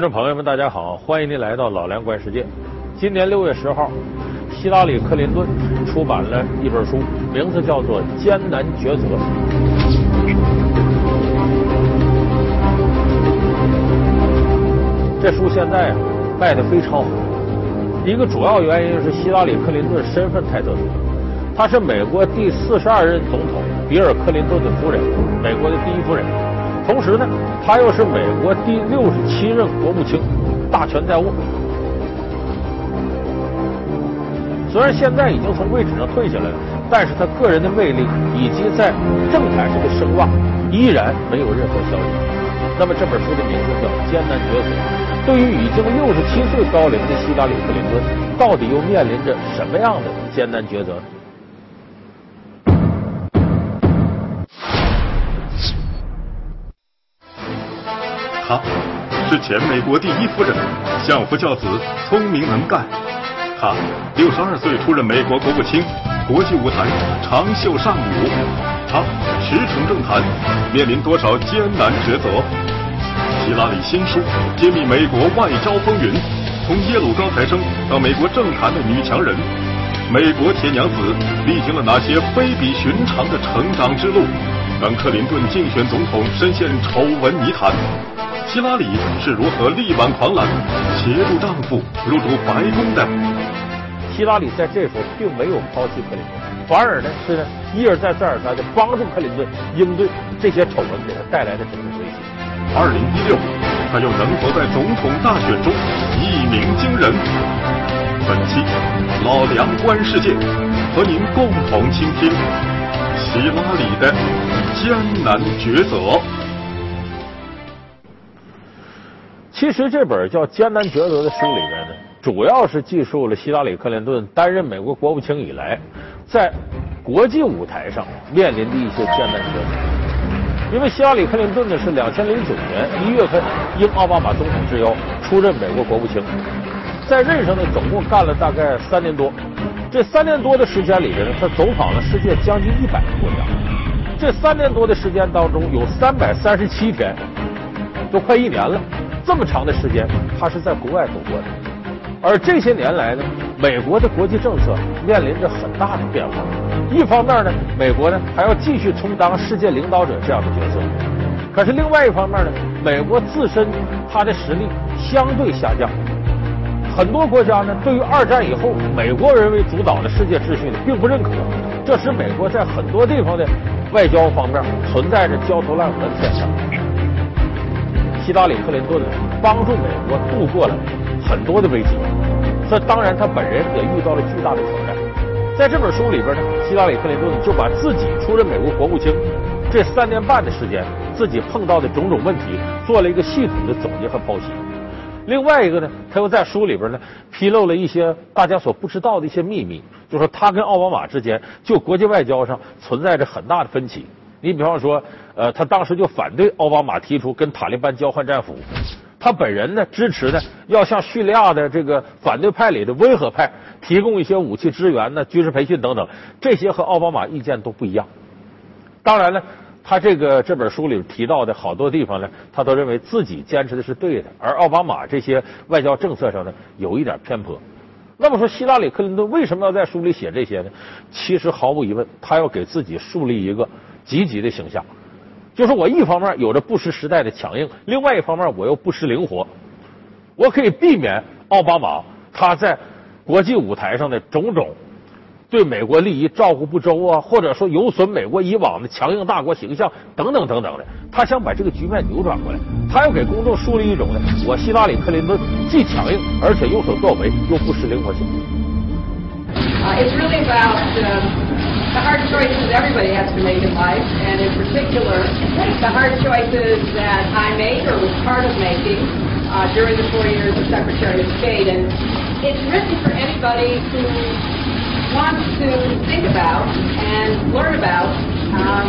观众朋友们，大家好，欢迎您来到老梁观世界。今年六月十号，希拉里·克林顿出版了一本书，名字叫做《艰难抉择》。这书现在卖的非常好，一个主要原因是希拉里·克林顿身份太特殊，她是美国第四十二任总统比尔·克林顿的夫人，美国的第一夫人。同时呢，他又是美国第六十七任国务卿，大权在握。虽然现在已经从位置上退下来了，但是他个人的魅力以及在政坛上的声望依然没有任何消减。那么这本书的名字叫《艰难抉择》。对于已经六十七岁高龄的希拉里·克林顿，到底又面临着什么样的艰难抉择？她是前美国第一夫人，相夫教子，聪明能干。她六十二岁出任美国国务卿，国际舞台长袖善舞。她驰骋政坛，面临多少艰难抉择？希拉里新书揭秘美国外交风云，从耶鲁高材生到美国政坛的女强人，美国铁娘子历经了哪些非比寻常的成长之路？让克林顿竞选总统深陷丑闻泥潭，希拉里是如何力挽狂澜，协助丈夫入主白宫的？希拉里在这时候并没有抛弃克林顿，反而呢是呢一而再再而三的帮助克林顿应对这些丑闻给他带来的政治威胁。二零一六，他又能否在总统大选中一鸣惊人？本期老梁观世界和您共同倾听希拉里的艰难抉择。其实这本叫《艰难抉择》的书里边呢，主要是记述了希拉里·克林顿担任美国国务卿以来，在国际舞台上面临的一些艰难抉择。因为希拉里·克林顿呢是两千零九年一月份应奥巴马总统之邀出任美国国务卿，在任上呢总共干了大概三年多。这三年多的时间里边呢，他走访了世界将近一百个国家。这三年多的时间当中，有三百三十七天，都快一年了，这么长的时间，他是在国外度过的。而这些年来呢，美国的国际政策面临着很大的变化。一方面呢，美国呢还要继续充当世界领导者这样的角色，可是另外一方面呢，美国自身它的实力相对下降，很多国家呢对于二战以后美国人为主导的世界秩序呢并不认可，这使美国在很多地方的外交方面存在着焦头烂额的现象。希拉里·克林顿帮助美国度过了很多的危机，这当然他本人也遇到了巨大的挑战。在这本书里边呢，希拉里·克林顿就把自己出任美国国务卿这三年半的时间，自己碰到的种种问题，做了一个系统的总结和剖析。另外一个呢，他又在书里边呢披露了一些大家所不知道的一些秘密，就说他跟奥巴马之间就国际外交上存在着很大的分歧。你比方说，呃，他当时就反对奥巴马提出跟塔利班交换战俘。他本人呢，支持呢，要向叙利亚的这个反对派里的温和派提供一些武器支援呢、军事培训等等，这些和奥巴马意见都不一样。当然了，他这个这本书里提到的好多地方呢，他都认为自己坚持的是对的，而奥巴马这些外交政策上呢，有一点偏颇。那么说，希拉里·克林顿为什么要在书里写这些呢？其实毫无疑问，他要给自己树立一个积极的形象。就是我一方面有着不失时代的强硬，另外一方面我又不失灵活，我可以避免奥巴马他在国际舞台上的种种对美国利益照顾不周啊，或者说有损美国以往的强硬大国形象等等等等的。他想把这个局面扭转过来，他要给公众树立一种呢，我希拉里·克林顿既强硬而且有所作为又不失灵活性。the hard choices everybody has to make in life, and in particular, the hard choices that I made or was part of making uh, during the four years of Secretary of State. And it's written for anybody who wants to think about and learn about um,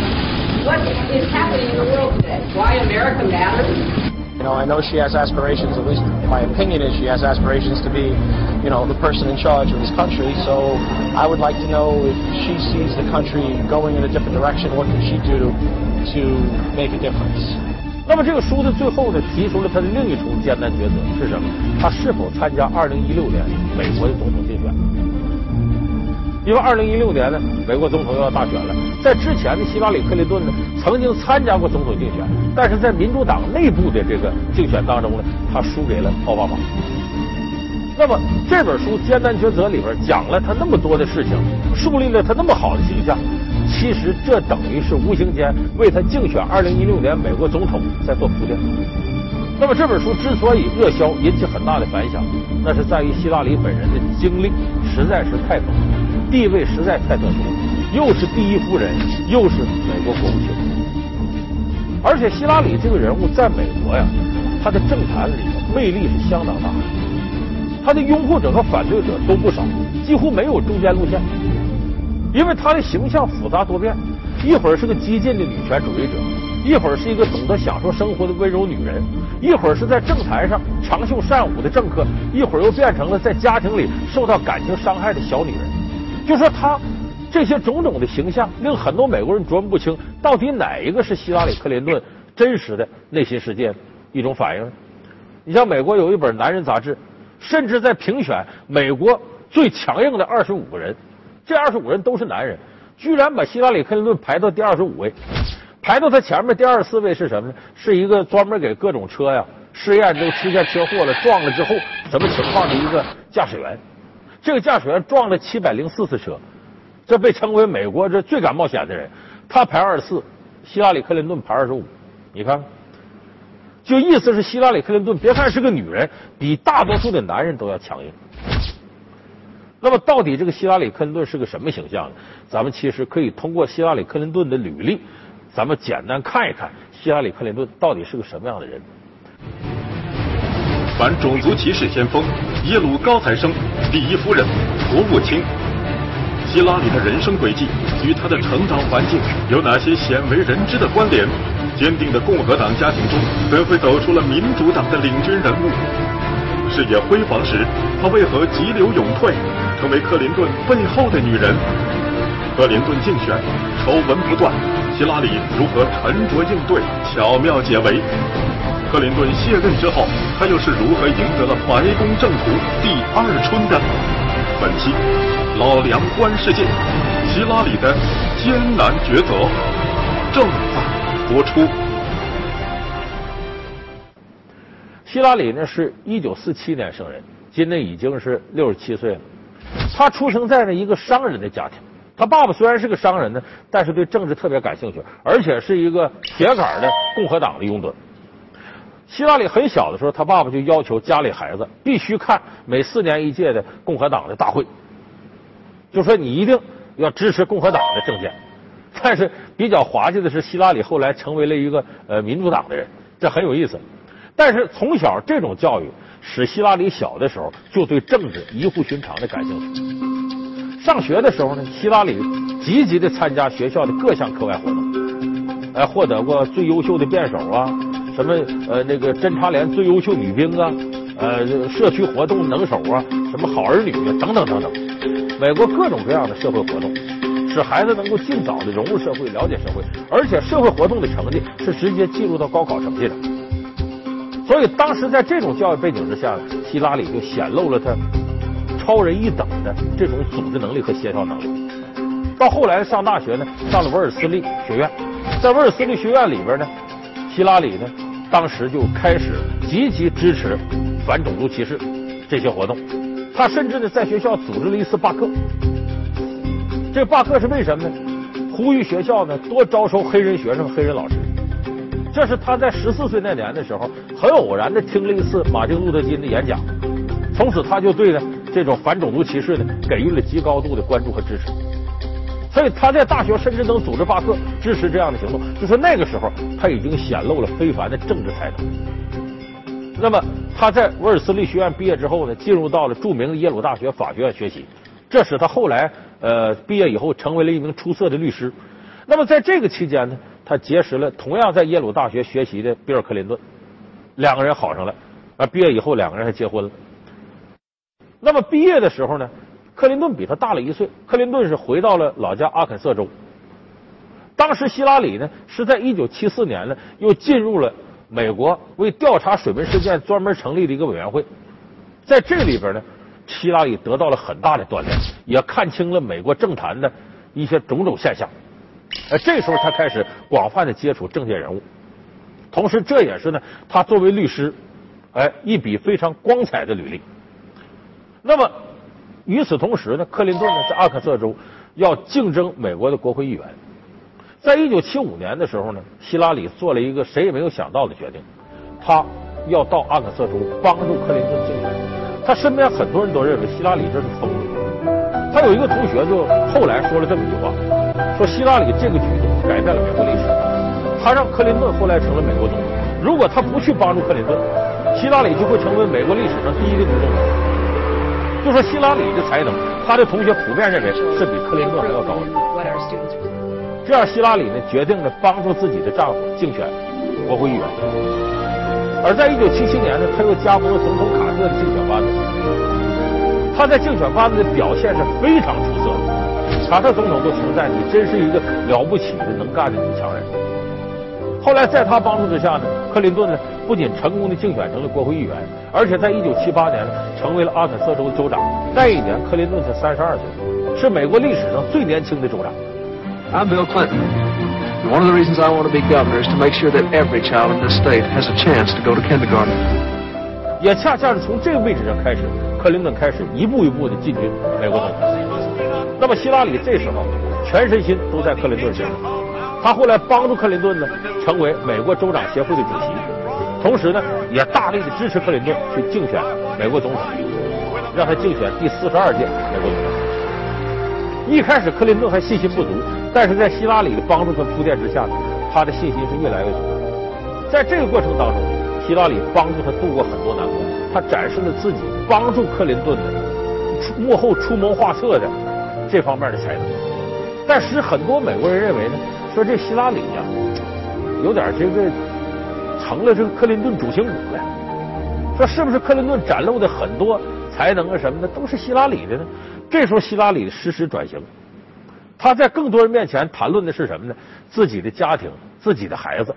what is happening in the world today, why America matters, you know, I know she has aspirations, at least my opinion is she has aspirations to be, you know, the person in charge of this country. So I would like to know if she sees the country going in a different direction, what can she do to make a difference? 那么这个书的最后呢，提出了他的另一重艰难抉择是什么？他是否参加二零一六年美国的总统竞选？ 因为二零一六年呢，美国总统要大选了。在之前的希拉里·克林顿呢，曾经参加过总统竞选，但是在民主党内部的这个竞选当中呢，他输给了奥巴马。那么这本书《艰难抉择》里边讲了他那么多的事情，树立了他那么好的形象。其实这等于是无形间为他竞选二零一六年美国总统在做铺垫。那么这本书之所以热销，引起很大的反响，那是在于希拉里本人的经历实在是太丰富，地位实在太特殊，又是第一夫人，又是美国国务卿。而且希拉里这个人物在美国呀，他的政坛里头魅力是相当大，他的拥护者和反对者都不少，几乎没有中间路线。因为她的形象复杂多变，一会儿是个激进的女权主义者，一会儿是一个懂得享受生活的温柔女人，一会儿是在政坛上长袖善舞的政客，一会儿又变成了在家庭里受到感情伤害的小女人。就说他这些种种的形象，令很多美国人琢磨不清，到底哪一个是希拉里·克林顿真实的内心世界一种反应。你像美国有一本男人杂志，甚至在评选美国最强硬的二十五个人。这二十五人都是男人，居然把希拉里·克林顿排到第二十五位，排到他前面第二十四位是什么呢？是一个专门给各种车呀试验都出现车祸了撞了之后什么情况的一个驾驶员。这个驾驶员撞了七百零四次车，这被称为美国这最敢冒险的人。他排二十四，希拉里·克林顿排二十五。你看，就意思是希拉里·克林顿别看是个女人，比大多数的男人都要强硬。那么，到底这个希拉里·克林顿是个什么形象呢？咱们其实可以通过希拉里·克林顿的履历，咱们简单看一看希拉里·克林顿到底是个什么样的人。反种族歧视先锋，耶鲁高材生，第一夫人，国务卿。希拉里的人生轨迹与她的成长环境有哪些鲜为人知的关联？坚定的共和党家庭中，怎会走出了民主党的领军人物？事业辉煌时，她为何急流勇退？成为克林顿背后的女人，克林顿竞选丑闻不断，希拉里如何沉着应对，巧妙解围？克林顿卸任之后，他又是如何赢得了白宫正途第二春的？本期老梁观世界，希拉里的艰难抉择正在播出。希拉里呢，是一九四七年生人，今年已经是六十七岁了。他出生在了一个商人的家庭，他爸爸虽然是个商人呢，但是对政治特别感兴趣，而且是一个铁杆的共和党的拥趸。希拉里很小的时候，他爸爸就要求家里孩子必须看每四年一届的共和党的大会，就说你一定要支持共和党的政见。但是比较滑稽的是，希拉里后来成为了一个呃民主党的人，这很有意思。但是从小这种教育。使希拉里小的时候就对政治异乎寻常的感兴趣。上学的时候呢，希拉里积极的参加学校的各项课外活动，哎，获得过最优秀的辩手啊，什么呃那个侦察连最优秀女兵啊，呃社区活动能手啊，什么好儿女啊等等等等，美国各种各样的社会活动，使孩子能够尽早的融入社会、了解社会，而且社会活动的成绩是直接进入到高考成绩的。所以当时在这种教育背景之下，希拉里就显露了他超人一等的这种组织能力和协调能力。到后来上大学呢，上了威尔斯利学院，在威尔斯利学院里边呢，希拉里呢当时就开始积极支持反种族歧视这些活动。他甚至呢在学校组织了一次罢课。这罢课是为什么呢？呼吁学校呢多招收黑人学生、黑人老师。这是他在十四岁那年的时候，很偶然的听了一次马丁路德金的演讲，从此他就对呢这种反种族歧视呢给予了极高度的关注和支持。所以他在大学甚至能组织罢课，支持这样的行动。就说那个时候他已经显露了非凡的政治才能。那么他在威尔斯利学院毕业之后呢，进入到了著名的耶鲁大学法学院学习，这使他后来呃毕业以后成为了一名出色的律师。那么在这个期间呢？他结识了同样在耶鲁大学学习的比尔·克林顿，两个人好上了，而毕业以后两个人还结婚了。那么毕业的时候呢，克林顿比他大了一岁，克林顿是回到了老家阿肯色州。当时希拉里呢是在一九七四年呢又进入了美国为调查水门事件专门成立的一个委员会，在这里边呢，希拉里得到了很大的锻炼，也看清了美国政坛的一些种种现象。呃，这时候他开始广泛的接触政界人物，同时这也是呢，他作为律师，哎，一笔非常光彩的履历。那么与此同时呢，克林顿呢在阿肯色州要竞争美国的国会议员。在一九七五年的时候呢，希拉里做了一个谁也没有想到的决定，他要到阿肯色州帮助克林顿竞选。他身边很多人都认为希拉里这是疯子。他有一个同学就后来说了这么一句话，说希拉里这个举动改变了美国历史，他让克林顿后来成了美国总统。如果他不去帮助克林顿，希拉里就会成为美国历史上第一个女总统。就说希拉里的才能，他的同学普遍认为是比克林顿还要高的。这样，希拉里呢决定了帮助自己的丈夫竞选国会议员。而在一九七七年呢，他又加盟了总统卡特的竞选班子。他在竞选班子的表现是非常出色的，卡特总统都称赞你真是一个了不起的能干的女强人。后来在他帮助之下呢，克林顿呢不仅成功的竞选成了国会议员，而且在一九七八年成为了阿肯色州的州长。那一年，克林顿才三十二岁，是美国历史上最年轻的州长。I'm Bill Clinton. One of the reasons I want to be governor is to make sure that every child in this state has a chance to go to kindergarten. 也恰恰是从这个位置上开始，克林顿开始一步一步的进军美国总统。那么希拉里这时候全身心都在克林顿身上。他后来帮助克林顿呢成为美国州长协会的主席，同时呢也大力的支持克林顿去竞选美国总统，让他竞选第四十二届美国总统。一开始克林顿还信心不足，但是在希拉里的帮助和铺垫之下，他的信心是越来越足。在这个过程当中，希拉里帮助他度过很多难关，他展示了自己帮助克林顿的幕后出谋划策的这方面的才能。但是很多美国人认为呢，说这希拉里呀，有点这个成了这个克林顿主心骨了。说是不是克林顿展露的很多才能啊什么的都是希拉里的呢？这时候，希拉里实施转型，他在更多人面前谈论的是什么呢？自己的家庭，自己的孩子，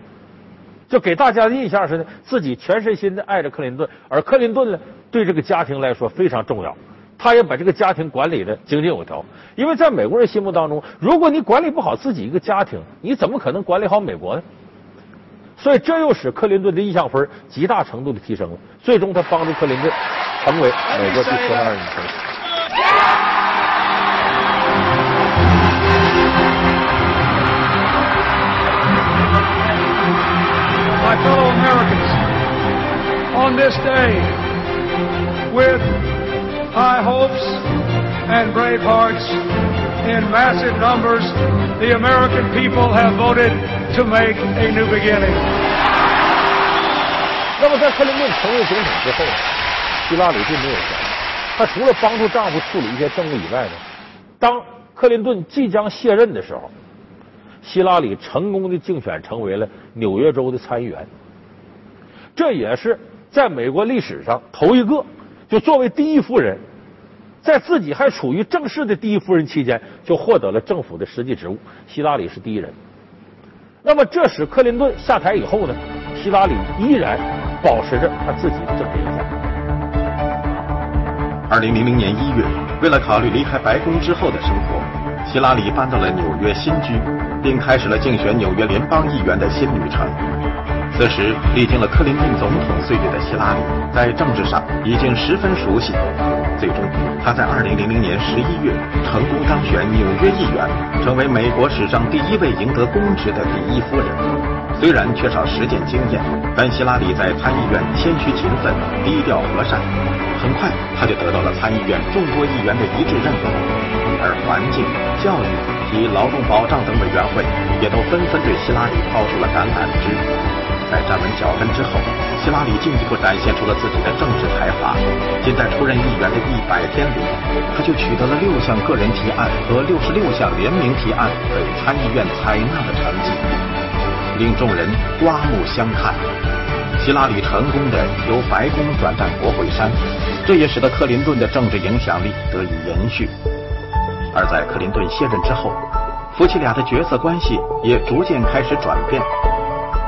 就给大家的印象是呢，自己全身心的爱着克林顿，而克林顿呢，对这个家庭来说非常重要，他也把这个家庭管理的井井有条。因为在美国人心目当中，如果你管理不好自己一个家庭，你怎么可能管理好美国呢？所以，这又使克林顿的印象分极大程度的提升了。最终，他帮助克林顿成为美国第十二任总统。my fellow Americans, on this day, with high hopes and brave hearts, in massive numbers, the American people have voted to make a new beginning. 那么，在克林顿成为总统之后，希拉里并没有闲着。她除了帮助丈夫处理一些政务以外呢，当克林顿即将卸任的时候，希拉里成功的竞选成为了纽约州的参议员，这也是在美国历史上头一个，就作为第一夫人，在自己还处于正式的第一夫人期间就获得了政府的实际职务。希拉里是第一人。那么这使克林顿下台以后呢，希拉里依然保持着他自己的政治影响。二零零零年一月，为了考虑离开白宫之后的生活，希拉里搬到了纽约新居。并开始了竞选纽约联邦议员的新旅程。此时，历经了克林顿总统岁月的希拉里，在政治上已经十分熟悉。最终，他在2000年11月成功当选纽约议员，成为美国史上第一位赢得公职的第一夫人。虽然缺少实践经验，但希拉里在参议院谦虚勤奋、低调和善。很快，他就得到了参议院众多议员的一致认可，而环境、教育。及劳动保障等委员会也都纷纷对希拉里抛出了橄榄枝。在站稳脚跟之后，希拉里进一步展现出了自己的政治才华。仅在出任议员的一百天里，他就取得了六项个人提案和六十六项联名提案被参议院采纳的成绩，令众人刮目相看。希拉里成功的由白宫转战国会山，这也使得克林顿的政治影响力得以延续。而在克林顿卸任之后，夫妻俩的角色关系也逐渐开始转变。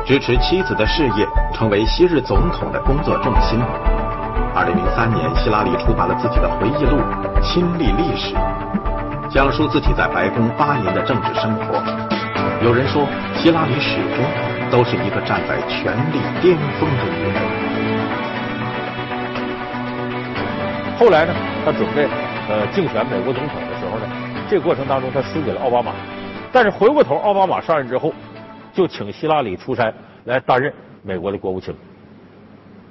支持妻子的事业，成为昔日总统的工作重心。二零零三年，希拉里出版了自己的回忆录《亲历历史》，讲述自己在白宫八年的政治生活。有人说，希拉里始终都是一个站在权力巅峰的女人。后来呢，他准备呃竞选美国总统的时候呢，这过程当中他输给了奥巴马，但是回过头奥巴马上任之后，就请希拉里出山来担任美国的国务卿。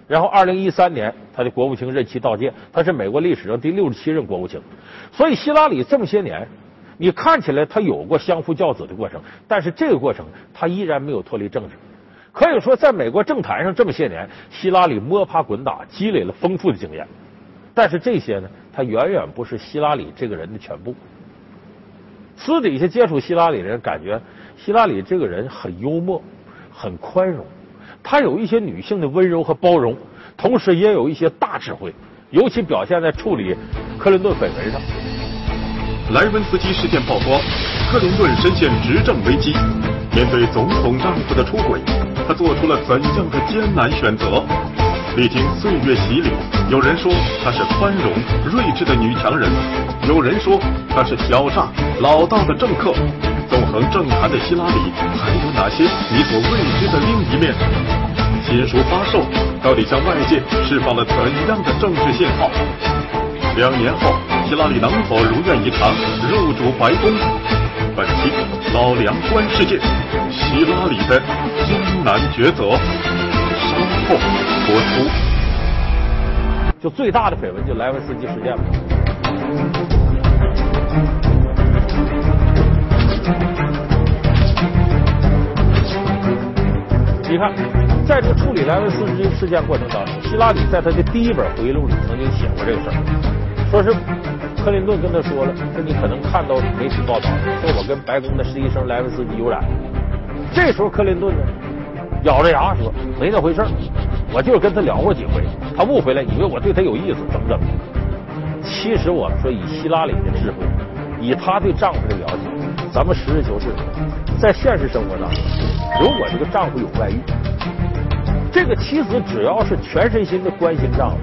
然后，二零一三年，他的国务卿任期到届，他是美国历史上第六十七任国务卿。所以，希拉里这么些年，你看起来他有过相夫教子的过程，但是这个过程他依然没有脱离政治。可以说，在美国政坛上这么些年，希拉里摸爬滚打，积累了丰富的经验。但是这些呢，他远远不是希拉里这个人的全部。私底下接触希拉里的人，感觉希拉里这个人很幽默，很宽容。她有一些女性的温柔和包容，同时也有一些大智慧，尤其表现在处理克林顿绯闻上。莱文斯基事件曝光，克林顿深陷执政危机。面对总统丈夫的出轨，她做出了怎样的艰难选择？历经岁月洗礼，有人说她是宽容睿智的女强人，有人说她是狡诈老道的政客。纵横政坛的希拉里，还有哪些你所未知的另一面？新书发售，到底向外界释放了怎样的政治信号？两年后，希拉里能否如愿以偿入主白宫？本期老梁观世界，希拉里的艰难抉择，稍后播出。就最大的绯闻，就莱文斯基事件了。你看，在这处理莱文斯基事件过程当中，希拉里在他的第一本回忆录里曾经写过这个事儿，说是克林顿跟他说了，说你可能看到媒体报道，说我跟白宫的实习生莱文斯基有染。这时候克林顿呢，咬着牙说没那回事我就是跟他聊过几回，他误会了，以为我对他有意思，怎么怎么。其实我们说，以希拉里的智慧，以她对丈夫的，咱们实事求是，在现实生活当中。如果这个丈夫有外遇，这个妻子只要是全身心的关心丈夫，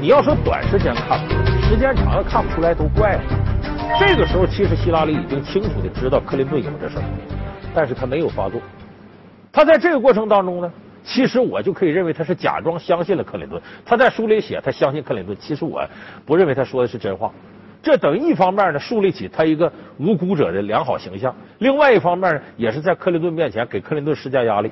你要说短时间看不出来，时间长了看不出来都怪了。这个时候，其实希拉里已经清楚的知道克林顿有这事，但是他没有发作。他在这个过程当中呢，其实我就可以认为他是假装相信了克林顿。他在书里写他相信克林顿，其实我不认为他说的是真话。这等一方面呢，树立起他一个无辜者的良好形象；另外一方面呢，也是在克林顿面前给克林顿施加压力。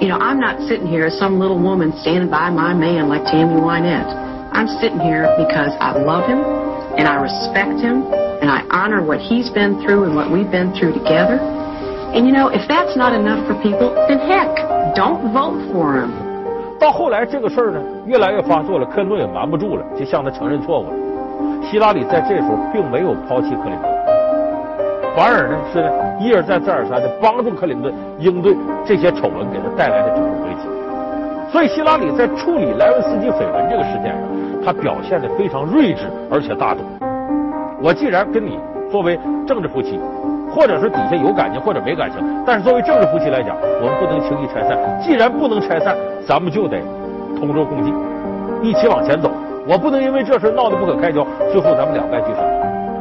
You know, I'm not sitting here as some little woman standing by my man like Tammy Wynette. I'm sitting here because I love him and I respect him and I honor what he's been through and what we've been through together. And you know, if that's not enough for people, then heck, don't vote for him. 到后来这个事儿呢，越来越发作了，克林顿也瞒不住了，就向他承认错误了。希拉里在这时候并没有抛弃克林顿，反而呢是一而再再而三的帮助克林顿应对这些丑闻给他带来的种种危机。所以希拉里在处理莱文斯基绯闻这个事件上，他表现的非常睿智而且大度。我既然跟你作为政治夫妻，或者是底下有感情或者没感情，但是作为政治夫妻来讲，我们不能轻易拆散。既然不能拆散，咱们就得同舟共济，一起往前走。我不能因为这事闹得不可开交，最后咱们两败俱伤。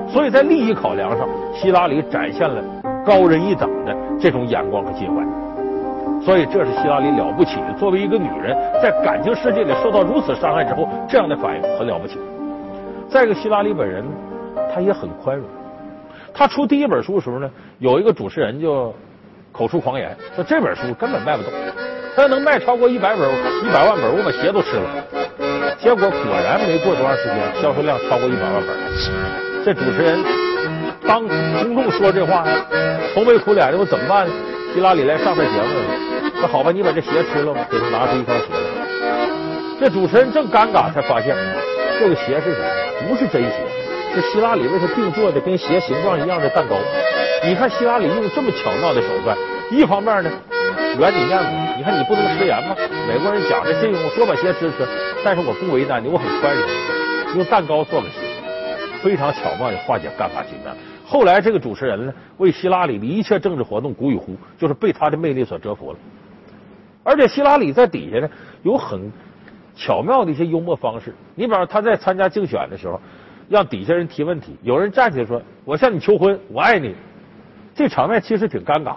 所以在利益考量上，希拉里展现了高人一等的这种眼光和襟怀。所以这是希拉里了不起的。作为一个女人，在感情世界里受到如此伤害之后，这样的反应很了不起。再一个，希拉里本人，她也很宽容。她出第一本书的时候呢，有一个主持人就口出狂言，说这本书根本卖不动。他要能卖超过一百本、一百万本，我把鞋都吃了。结果果然没过多长时间，销售量超过一百万本。这主持人当公众说这话呀，愁眉苦脸的，我怎么办？希拉里来上这节目了，那好吧，你把这鞋吃了吧，给他拿出一双鞋来。这主持人正尴尬，才发现这个鞋是什么？不是真鞋，是希拉里为他定做的跟鞋形状一样的蛋糕。你看希拉里用这么巧妙的手段，一方面呢。圆你面子，你看你不能食言吗？美国人讲这信用，说把鞋吃吃，但是我不为难你，我很宽容，用蛋糕做个鞋，非常巧妙的化解尴尬局面。后来这个主持人呢，为希拉里的一切政治活动鼓与呼，就是被他的魅力所折服了。而且希拉里在底下呢有很巧妙的一些幽默方式。你比方他在参加竞选的时候，让底下人提问题，有人站起来说：“我向你求婚，我爱你。”这场面其实挺尴尬，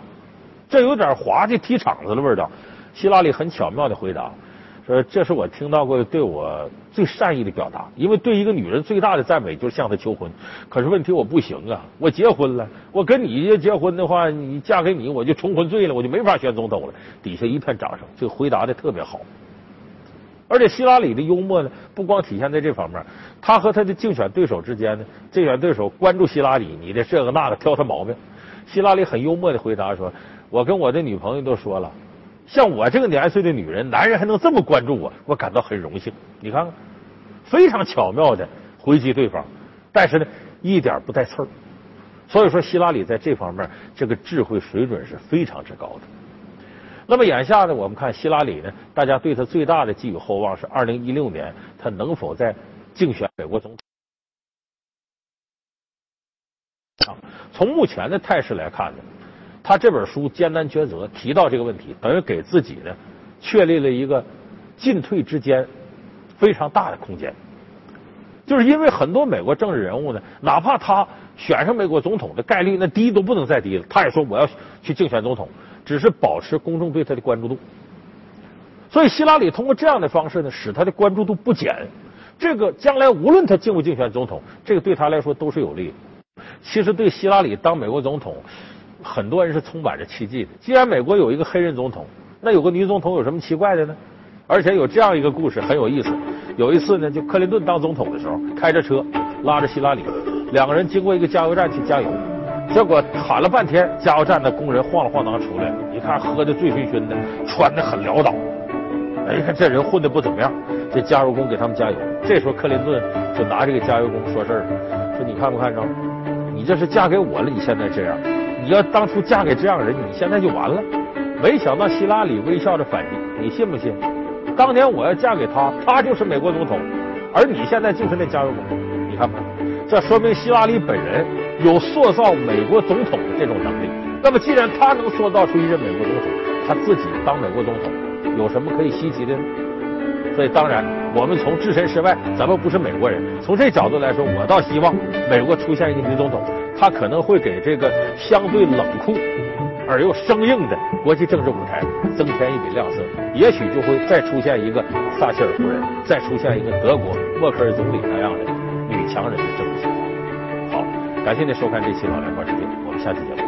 这有点滑稽踢场子的味道。希拉里很巧妙的回答。说这是我听到过对我最善意的表达，因为对一个女人最大的赞美就是向她求婚。可是问题我不行啊，我结婚了，我跟你结婚的话，你嫁给你我就重婚罪了，我就没法选总统了。底下一片掌声，这个回答的特别好。而且希拉里的幽默呢，不光体现在这方面，他和他的竞选对手之间呢，竞选对手关注希拉里，你的这个那个挑他毛病。希拉里很幽默的回答说：“我跟我的女朋友都说了。”像我这个年岁的女人，男人还能这么关注我，我感到很荣幸。你看看，非常巧妙的回击对方，但是呢，一点不带刺儿。所以说，希拉里在这方面这个智慧水准是非常之高的。那么眼下呢，我们看希拉里呢，大家对他最大的寄予厚望是二零一六年他能否在竞选美国总统。从目前的态势来看呢。他这本书艰难抉择提到这个问题，等于给自己呢确立了一个进退之间非常大的空间。就是因为很多美国政治人物呢，哪怕他选上美国总统的概率那低都不能再低了，他也说我要去竞选总统，只是保持公众对他的关注度。所以希拉里通过这样的方式呢，使他的关注度不减。这个将来无论他竞不竞选总统，这个对他来说都是有利的。其实对希拉里当美国总统。很多人是充满着奇迹的。既然美国有一个黑人总统，那有个女总统有什么奇怪的呢？而且有这样一个故事很有意思。有一次呢，就克林顿当总统的时候，开着车拉着希拉里，两个人经过一个加油站去加油，结果喊了半天，加油站的工人晃了晃荡出来，一看喝的醉醺醺的，穿的很潦倒。哎，看这人混的不怎么样，这加油工给他们加油。这时候克林顿就拿这个加油工说事儿，说你看没看着？你这是嫁给我了，你现在这样。你要当初嫁给这样人，你现在就完了。没想到希拉里微笑着反击，你信不信？当年我要嫁给他，他就是美国总统，而你现在就是那加油工。你看看，这说明希拉里本人有塑造美国总统的这种能力。那么，既然他能塑造出一任美国总统，他自己当美国总统有什么可以稀奇的呢？所以，当然，我们从置身事外，咱们不是美国人，从这角度来说，我倒希望美国出现一个女总统。她可能会给这个相对冷酷而又生硬的国际政治舞台增添一笔亮色，也许就会再出现一个撒切尔夫人，再出现一个德国默克尔总理那样的女强人的政治形象。好，感谢您收看这期《老梁观世界》，我们下期节目。